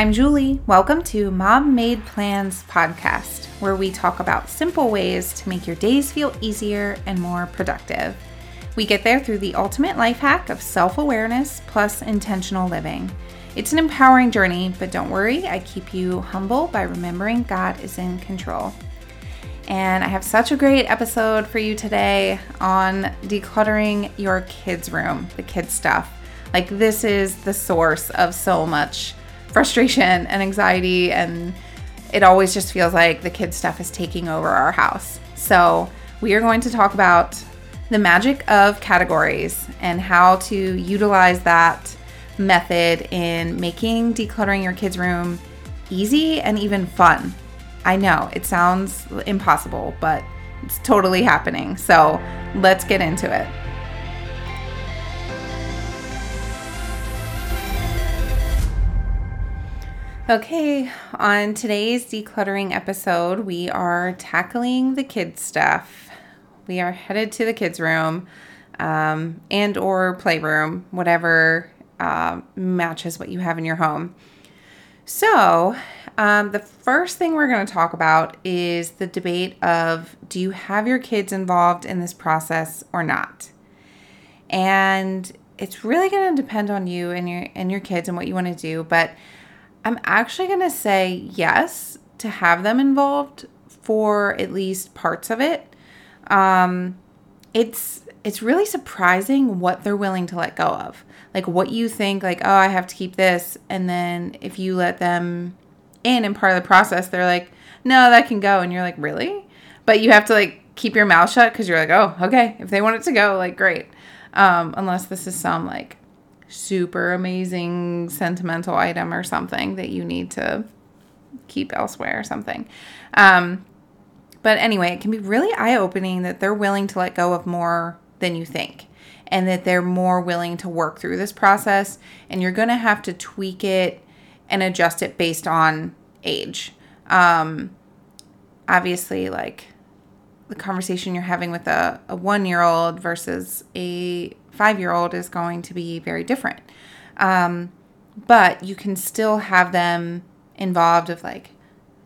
I'm Julie. Welcome to Mom Made Plans podcast, where we talk about simple ways to make your days feel easier and more productive. We get there through the ultimate life hack of self awareness plus intentional living. It's an empowering journey, but don't worry, I keep you humble by remembering God is in control. And I have such a great episode for you today on decluttering your kids' room, the kids' stuff. Like, this is the source of so much frustration and anxiety, and it always just feels like the kids' stuff is taking over our house. So, we are going to talk about the magic of categories and how to utilize that method in making decluttering your kids' room easy and even fun. I know it sounds impossible, but it's totally happening. So, let's get into it. Okay, on today's decluttering episode, we are tackling the kids stuff. We are headed to the kids' room um, and or playroom, whatever uh, matches what you have in your home. So, um, the first thing we're going to talk about is the debate of do you have your kids involved in this process or not? And it's really going to depend on you and your and your kids and what you want to do, but I'm actually going to say yes to have them involved for at least parts of it. Um, it's it's really surprising what they're willing to let go of. Like what you think like, "Oh, I have to keep this." And then if you let them in and part of the process, they're like, "No, that can go." And you're like, "Really?" But you have to like keep your mouth shut cuz you're like, "Oh, okay. If they want it to go, like great." Um, unless this is some like super amazing sentimental item or something that you need to keep elsewhere or something. Um, but anyway, it can be really eye opening that they're willing to let go of more than you think and that they're more willing to work through this process. And you're going to have to tweak it and adjust it based on age. Um, obviously, like the conversation you're having with a, a one year old versus a five year old is going to be very different. Um, but you can still have them involved of like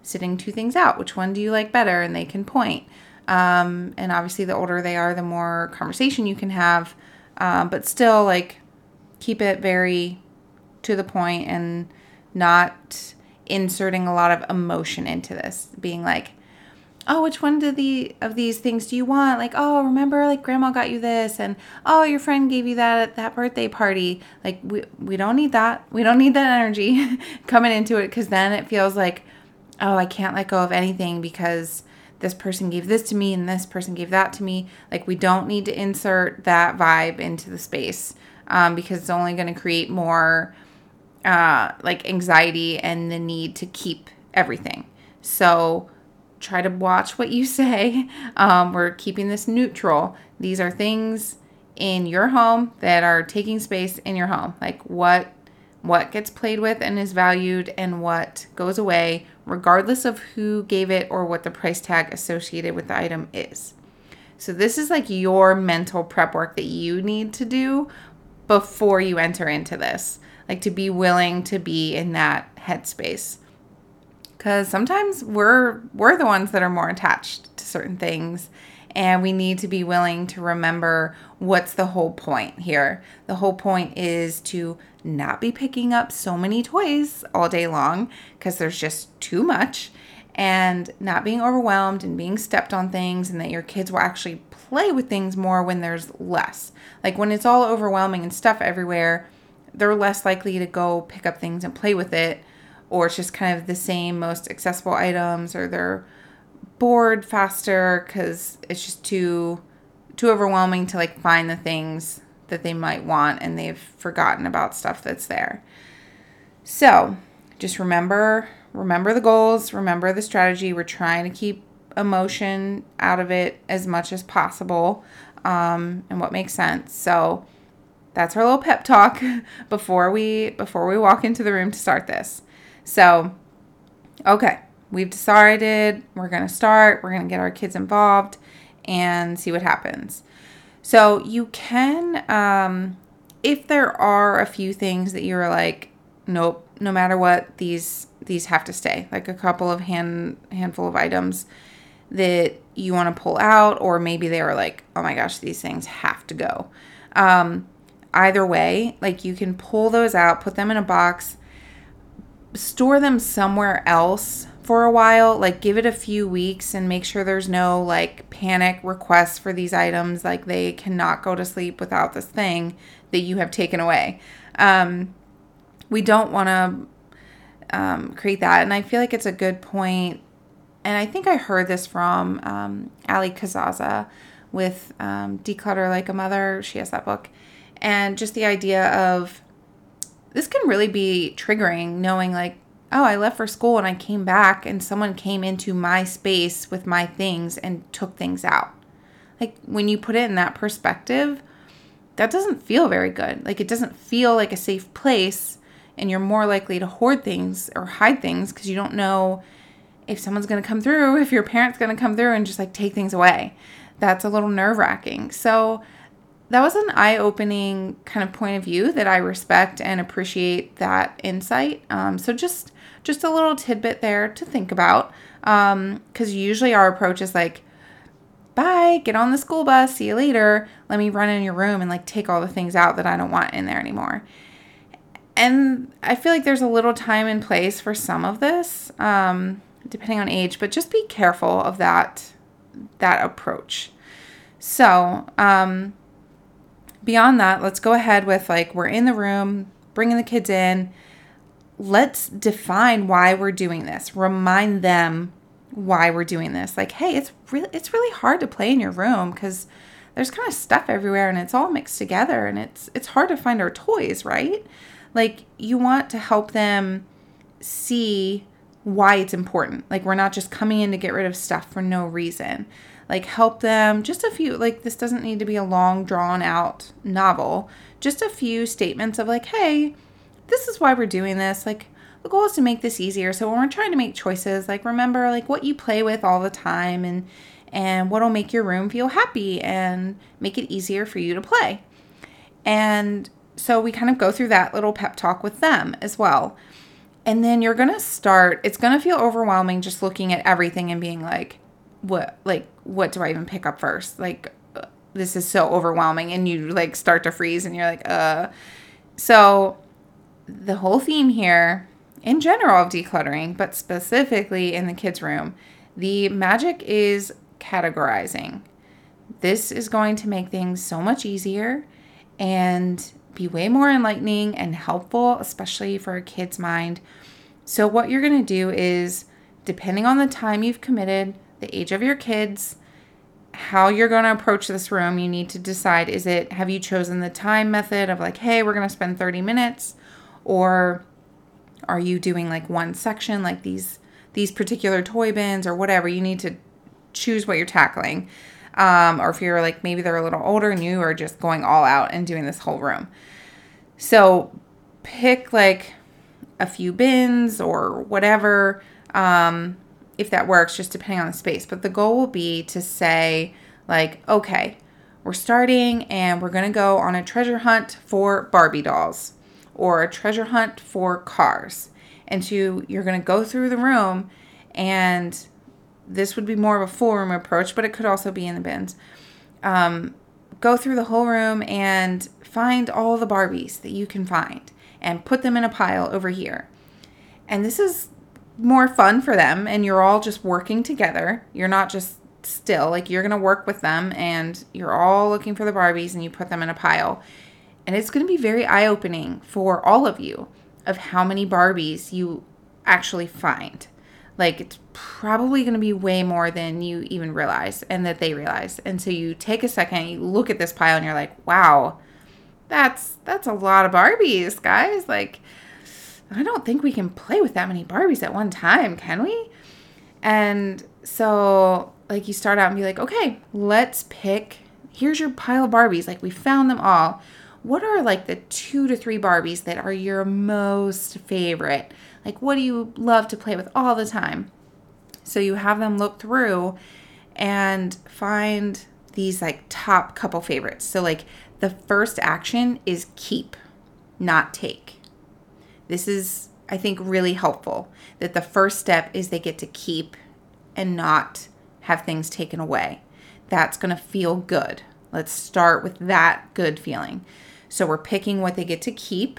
sitting two things out. Which one do you like better? And they can point. Um, and obviously, the older they are, the more conversation you can have. Um, but still, like, keep it very to the point and not inserting a lot of emotion into this. Being like, oh which one of the of these things do you want? Like oh remember like grandma got you this and oh your friend gave you that at that birthday party. Like we we don't need that. We don't need that energy coming into it because then it feels like oh i can't let go of anything because this person gave this to me and this person gave that to me. Like we don't need to insert that vibe into the space um, because it's only going to create more uh, like anxiety and the need to keep everything. So try to watch what you say. Um, we're keeping this neutral. These are things in your home that are taking space in your home. Like what what gets played with and is valued and what goes away regardless of who gave it or what the price tag associated with the item is. So this is like your mental prep work that you need to do before you enter into this. Like to be willing to be in that headspace because sometimes we're we're the ones that are more attached to certain things and we need to be willing to remember what's the whole point here. The whole point is to not be picking up so many toys all day long because there's just too much and not being overwhelmed and being stepped on things and that your kids will actually play with things more when there's less. Like when it's all overwhelming and stuff everywhere they're less likely to go pick up things and play with it or it's just kind of the same most accessible items or they're bored faster because it's just too too overwhelming to like find the things that they might want and they've forgotten about stuff that's there. So just remember remember the goals remember the strategy. We're trying to keep emotion out of it as much as possible um, and what makes sense. So that's our little pep talk before we before we walk into the room to start this so, okay, we've decided we're going to start, we're going to get our kids involved and see what happens. So, you can, um, if there are a few things that you're like, nope, no matter what, these these have to stay. Like a couple of hand handful of items that you want to pull out, or maybe they were like, oh my gosh, these things have to go. Um, either way, like you can pull those out, put them in a box, store them somewhere else for a while, like give it a few weeks and make sure there's no like panic requests for these items. Like they cannot go to sleep without this thing that you have taken away. Um, we don't want to um, create that. And I feel like it's a good point. And I think I heard this from um, Allie Casazza with um, Declutter Like a Mother. She has that book. And just the idea of this can really be triggering knowing like oh, I left for school and I came back and someone came into my space with my things and took things out. Like when you put it in that perspective, that doesn't feel very good. Like it doesn't feel like a safe place and you're more likely to hoard things or hide things because you don't know if someone's going to come through, if your parent's going to come through and just like take things away. That's a little nerve wracking. So that was an eye opening kind of point of view that I respect and appreciate that insight. Um, so just just a little tidbit there to think about. Because um, usually our approach is like, bye, get on the school bus, see you later. Let me run in your room and like take all the things out that I don't want in there anymore. And I feel like there's a little time and place for some of this, um, depending on age, but just be careful of that that approach. So, um, beyond that, let's go ahead with like we're in the room, bringing the kids in let's define why we're doing this. Remind them why we're doing this. Like, hey, it's really it's really hard to play in your room because there's kind of stuff everywhere and it's all mixed together and it's it's hard to find our toys, right? Like you want to help them see why it's important. Like we're not just coming in to get rid of stuff for no reason. Like help them just a few like this doesn't need to be a long drawn out novel. Just a few statements of like, "Hey, this is why we're doing this. Like, the goal is to make this easier. So when we're trying to make choices, like remember like what you play with all the time and and what'll make your room feel happy and make it easier for you to play. And so we kind of go through that little pep talk with them as well. And then you're going to start, it's going to feel overwhelming just looking at everything and being like, what, like, what do I even pick up first? Like, uh, this is so overwhelming. And you like start to freeze and you're like, uh. So the whole theme here, in general, of decluttering, but specifically in the kids' room, the magic is categorizing. This is going to make things so much easier and be way more enlightening and helpful, especially for a kid's mind. So, what you're going to do is, depending on the time you've committed, the age of your kids, how you're going to approach this room, you need to decide is it, have you chosen the time method of like, hey, we're going to spend 30 minutes? or are you doing like one section like these these particular toy bins or whatever you need to choose what you're tackling um, or if you're like maybe they're a little older and you are just going all out and doing this whole room so pick like a few bins or whatever um, if that works just depending on the space but the goal will be to say like okay we're starting and we're going to go on a treasure hunt for barbie dolls or a treasure hunt for cars. And to you're going to go through the room and this would be more of a full room approach, but it could also be in the bins. Um, go through the whole room and find all the Barbies that you can find and put them in a pile over here. And this is more fun for them, and you're all just working together. You're not just still, like, you're going to work with them, and you're all looking for the Barbies and you put them in a pile. And it's going to be very eye opening for all of you of how many Barbies you actually find. Like, it's probably going to be way more than you even realize and that they realize. And so you take a second, you look at this pile, and you're like, wow, that's that's a lot of Barbies, guys. Like, I don't think we can play with that many Barbies at one time, can we? And so, like, you start out and be like, okay, let's pick. Here's your pile of Barbies. Like, we found them all what are like the two to three Barbies that are your most favorite? Like, what do you love to play with all the time? So you have them look through and find these like top couple favorites. So, like, the first action is keep, not take. This is, I think, really helpful that the first step is they get to keep and not have things taken away. That's going to feel good. Let's start with that good feeling. So we're picking what they get to keep.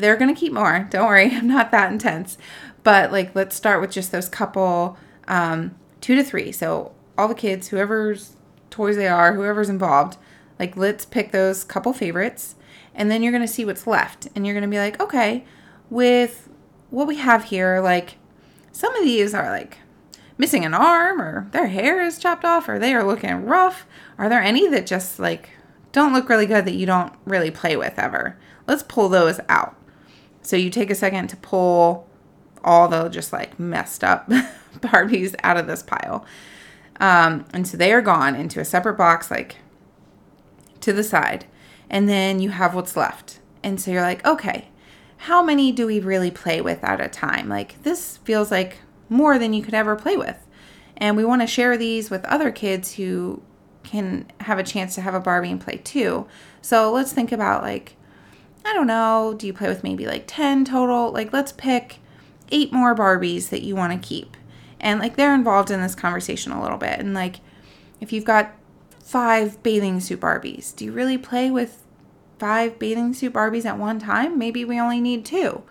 They're going to keep more. Don't worry, I'm not that intense. But like, let's start with just those couple, um, two to three. So all the kids, whoever's toys they are, whoever's involved, like let's pick those couple favorites and then you're going to see what's left and you're going to be like, okay, with what we have here, like some of these are like missing an arm or their hair is chopped off or they are looking rough. Are there any that just like don't look really good that you don't really play with ever? Let's pull those out. So you take a second to pull all the just like messed up Barbies out of this pile. Um, and so they are gone into a separate box, like to the side. And then you have what's left. And so you're like, okay, how many do we really play with at a time? Like, this feels like more than you could ever play with. And we want to share these with other kids who can have a chance to have a Barbie and play too. So let's think about like, I don't know, do you play with maybe like 10 total? Like, let's pick eight more Barbies that you want to keep. And like, they're involved in this conversation a little bit. And like, if you've got five bathing suit Barbies, do you really play with five bathing suit Barbies at one time? Maybe we only need two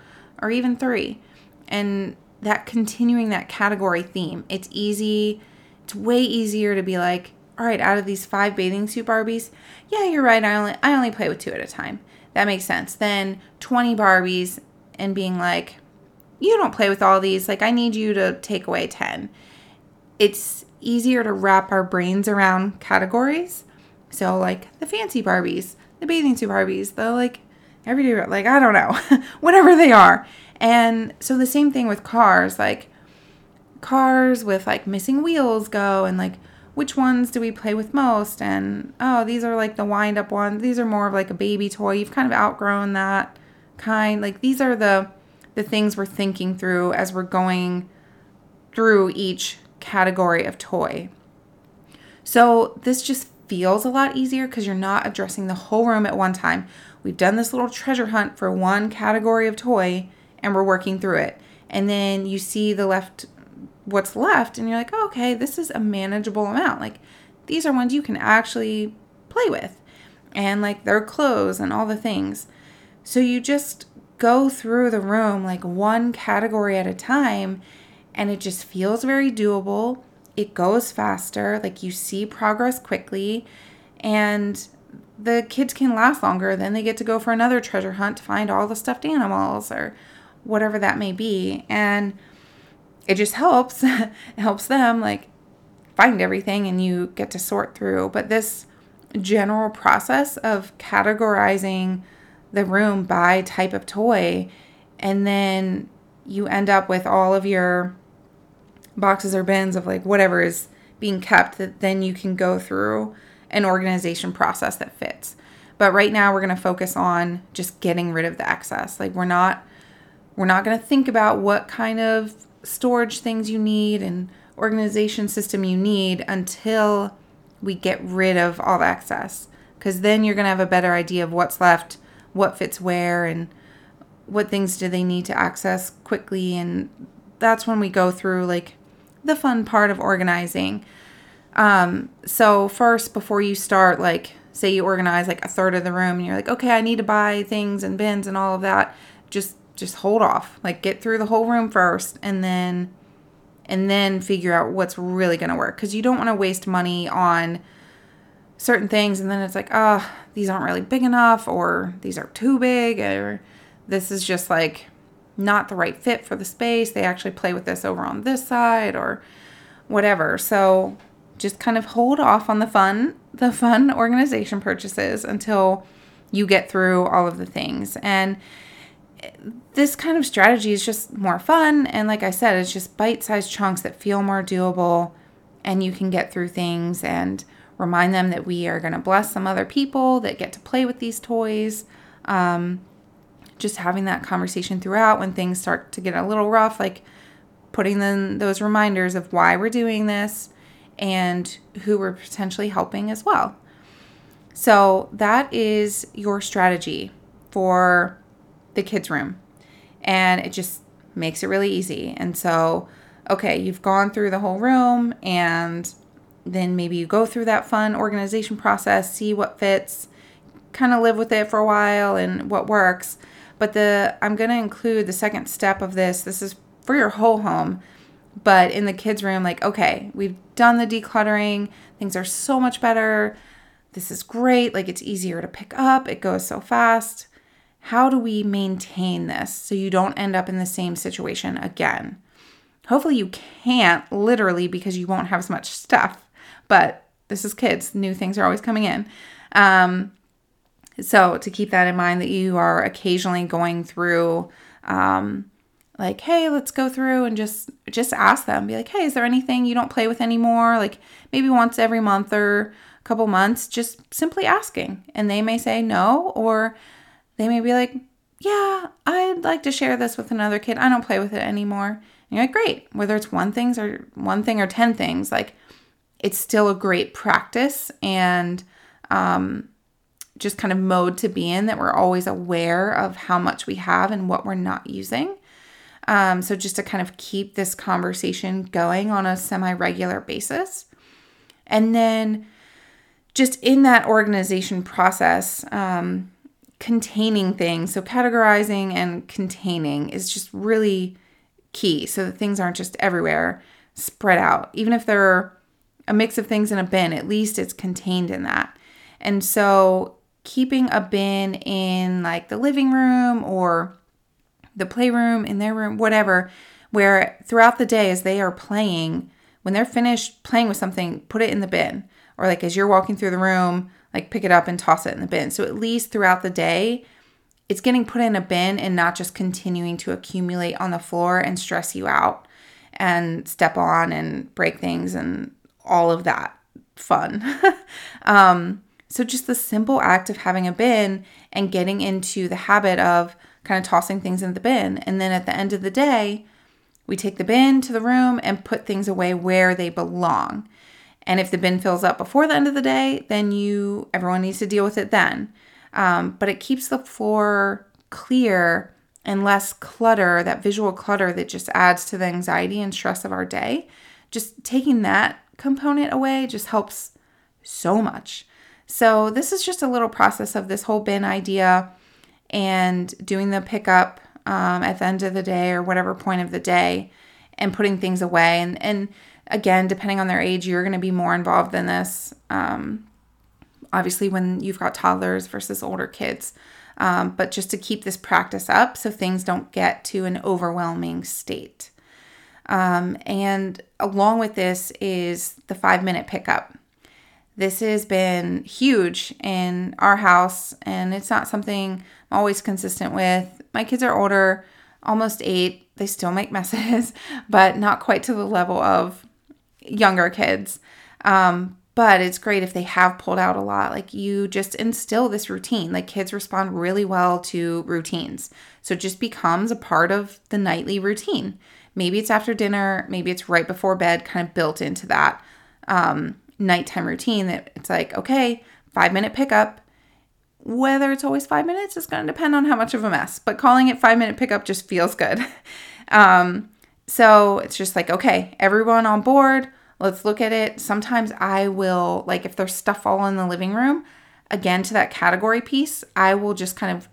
or even three. And that continuing that category theme, it's easy, it's way easier to be like, all right, out of these five bathing suit Barbies, yeah, you're right. I only I only play with two at a time. That makes sense. Then 20 Barbies and being like, you don't play with all these. Like I need you to take away 10. It's easier to wrap our brains around categories. So like the fancy Barbies, the bathing suit Barbies, the like everyday like I don't know, whatever they are. And so the same thing with cars, like cars with like missing wheels go and like which ones do we play with most? And oh, these are like the wind up ones. These are more of like a baby toy. You've kind of outgrown that kind. Like these are the the things we're thinking through as we're going through each category of toy. So this just feels a lot easier because you're not addressing the whole room at one time. We've done this little treasure hunt for one category of toy and we're working through it. And then you see the left what's left and you're like, oh, "Okay, this is a manageable amount." Like these are ones you can actually play with. And like their clothes and all the things. So you just go through the room like one category at a time and it just feels very doable. It goes faster, like you see progress quickly and the kids can last longer. Then they get to go for another treasure hunt to find all the stuffed animals or whatever that may be. And it just helps. it helps them like find everything and you get to sort through. But this general process of categorizing the room by type of toy and then you end up with all of your boxes or bins of like whatever is being kept that then you can go through an organization process that fits. But right now we're going to focus on just getting rid of the excess. Like we're not we're not going to think about what kind of storage things you need and organization system you need until we get rid of all the excess. Because then you're going to have a better idea of what's left, what fits where, and what things do they need to access quickly. And that's when we go through like the fun part of organizing. Um, so, first, before you start, like, say you organize like a third of the room and you're like, okay, I need to buy things and bins and all of that, just just hold off. Like get through the whole room first and then and then figure out what's really going to work cuz you don't want to waste money on certain things and then it's like, "Oh, these aren't really big enough or these are too big or this is just like not the right fit for the space. They actually play with this over on this side or whatever." So, just kind of hold off on the fun, the fun organization purchases until you get through all of the things. And this kind of strategy is just more fun. And like I said, it's just bite sized chunks that feel more doable and you can get through things and remind them that we are going to bless some other people that get to play with these toys. Um, just having that conversation throughout when things start to get a little rough, like putting them those reminders of why we're doing this and who we're potentially helping as well. So that is your strategy for the kids' room. and it just makes it really easy. And so, okay, you've gone through the whole room and then maybe you go through that fun organization process, see what fits, kind of live with it for a while and what works. But the I'm going to include the second step of this. This is for your whole home, but in the kids room like, okay, we've done the decluttering. Things are so much better. This is great. Like it's easier to pick up. It goes so fast. How do we maintain this so you don't end up in the same situation again? Hopefully, you can't literally because you won't have as much stuff but this is kids. New things are always coming in. Um, so to keep that in mind, that you are occasionally going through, um, like, hey, let's go through and just just ask them. Be like, hey, is there anything you don't play with anymore? Like maybe once every month or a couple months, just simply asking, and they may say no, or they may be like, yeah, I'd like to share this with another kid. I don't play with it anymore. And you're like, great. Whether it's one things or one thing or ten things, like it's still a great practice and um, just kind of mode to be in that we're always aware of how much we have and what we're not using. Um, so, just to kind of keep this conversation going on a semi regular basis. And then, just in that organization process, um, containing things, so categorizing and containing is just really key so that things aren't just everywhere spread out. Even if they're a mix of things in a bin, at least it's contained in that. And so keeping a bin in like the living room or the playroom, in their room, whatever, where throughout the day as they are playing, when they're finished playing with something, put it in the bin. Or like as you're walking through the room, like pick it up and toss it in the bin. So at least throughout the day, it's getting put in a bin and not just continuing to accumulate on the floor and stress you out and step on and break things and all of that fun. um, so, just the simple act of having a bin and getting into the habit of kind of tossing things in the bin. And then at the end of the day, we take the bin to the room and put things away where they belong. And if the bin fills up before the end of the day, then you everyone needs to deal with it then. Um, but it keeps the floor clear and less clutter, that visual clutter that just adds to the anxiety and stress of our day. Just taking that component away just helps so much. So, this is just a little process of this whole bin idea and doing the pickup um, at the end of the day or whatever point of the day and putting things away. And, and again, depending on their age, you're going to be more involved in this. Um, obviously, when you've got toddlers versus older kids. Um, but just to keep this practice up so things don't get to an overwhelming state. Um, and along with this is the five minute pickup. This has been huge in our house, and it's not something I'm always consistent with. My kids are older, almost eight. They still make messes, but not quite to the level of younger kids. Um, but it's great if they have pulled out a lot. Like you just instill this routine. Like kids respond really well to routines. So it just becomes a part of the nightly routine. Maybe it's after dinner, maybe it's right before bed, kind of built into that um, nighttime routine that it's like, okay, five minute pickup. Whether it's always five minutes is going to depend on how much of a mess, but calling it five minute pickup just feels good. um, so it's just like, okay, everyone on board, let's look at it. Sometimes I will, like, if there's stuff all in the living room, again, to that category piece, I will just kind of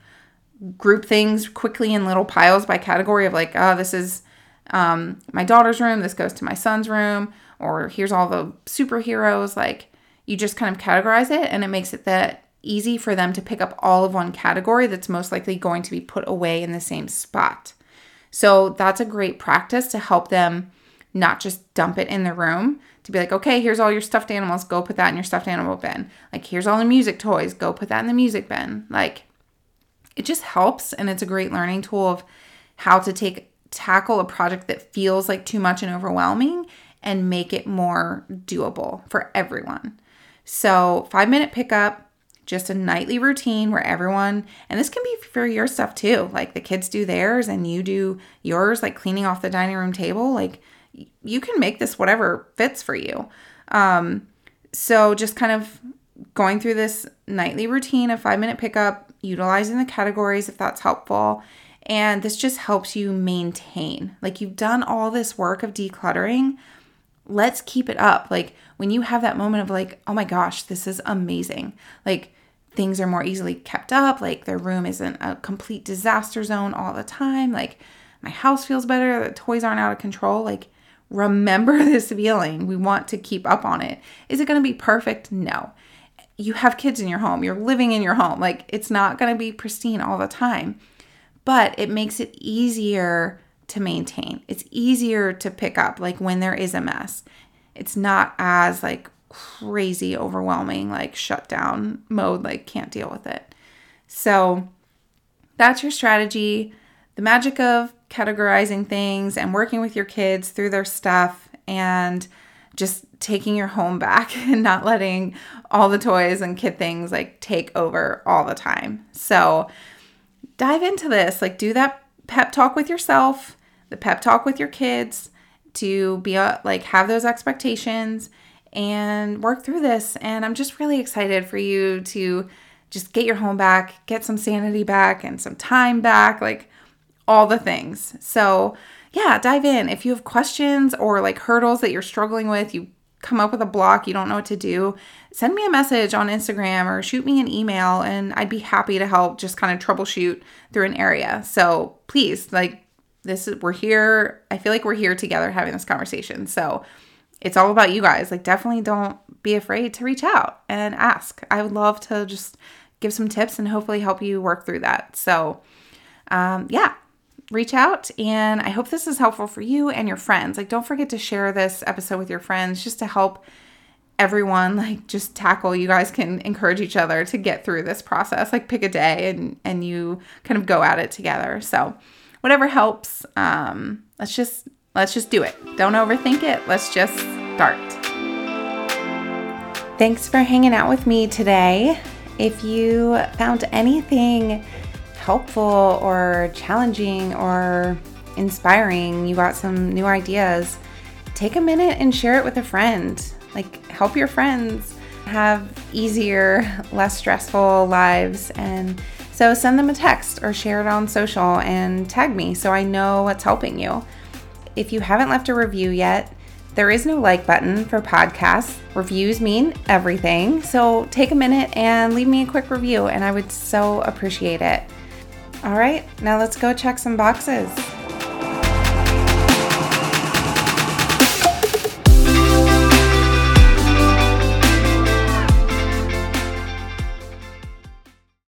group things quickly in little piles by category of like, oh, this is um, my daughter's room, this goes to my son's room, or here's all the superheroes. Like you just kind of categorize it and it makes it that easy for them to pick up all of one category that's most likely going to be put away in the same spot. So that's a great practice to help them not just dump it in the room to be like, okay, here's all your stuffed animals, go put that in your stuffed animal bin. Like, here's all the music toys, go put that in the music bin. Like, it just helps and it's a great learning tool of how to take tackle a project that feels like too much and overwhelming and make it more doable for everyone. So, five minute pickup, just a nightly routine where everyone, and this can be for your stuff too, like the kids do theirs and you do yours, like cleaning off the dining room table. Like, you can make this whatever fits for you. Um, so, just kind of going through this nightly routine of five minute pickup, utilizing the categories if that's helpful, And this just helps you maintain. Like you've done all this work of decluttering. Let's keep it up. Like when you have that moment of like, oh my gosh, this is amazing. Like things are more easily kept up. Like their room isn't a complete disaster zone all the time. Like my house feels better. The toys aren't out of control. Like remember this feeling. We want to keep up on it. Is it going to be perfect? No. You have kids in your home. You're living in your home. Like it's not going to be pristine all the time but it makes it easier to maintain. It's easier to pick up like when there is a mess. It's not as like crazy overwhelming like shutdown mode like can't deal with it. So that's your strategy. The magic of categorizing things and working with your kids through their stuff and just taking your home back and not letting all the toys and kid things like take over all the time. So dive into this. Like, do that pep talk with yourself, the pep talk with your kids to be uh, like, have those expectations and work through this. And I'm just really excited for you to just get your home back, get some sanity back, and some time back, like all the things. So, yeah, dive in. If you have questions or like hurdles that you're struggling with, you come up with a block, you don't know what to do, send me a message on Instagram or shoot me an email and I'd be happy to help just kind of troubleshoot through an area. So please, like this is we're here. I feel like we're here together having this conversation. So it's all about you guys. Like definitely don't be afraid to reach out and ask. I would love to just give some tips and hopefully help you work through that. So um, yeah, reach out and I hope this is helpful for you and your friends. Like don't forget to share this episode with your friends just to help everyone like just tackle you guys can encourage each other to get through this process. Like pick a day and and you kind of go at it together. So whatever helps um let's just let's just do it. Don't overthink it. Let's just start. Thanks for hanging out with me today. If you found anything helpful or challenging or inspiring you got some new ideas take a minute and share it with a friend like, help your friends have easier, less stressful lives. And so send them a text or share it on social and tag me so I know what's helping you. If you haven't left a review yet, there is no like button for podcasts. Reviews mean everything. So take a minute and leave me a quick review, and I would so appreciate it. All right, now let's go check some boxes.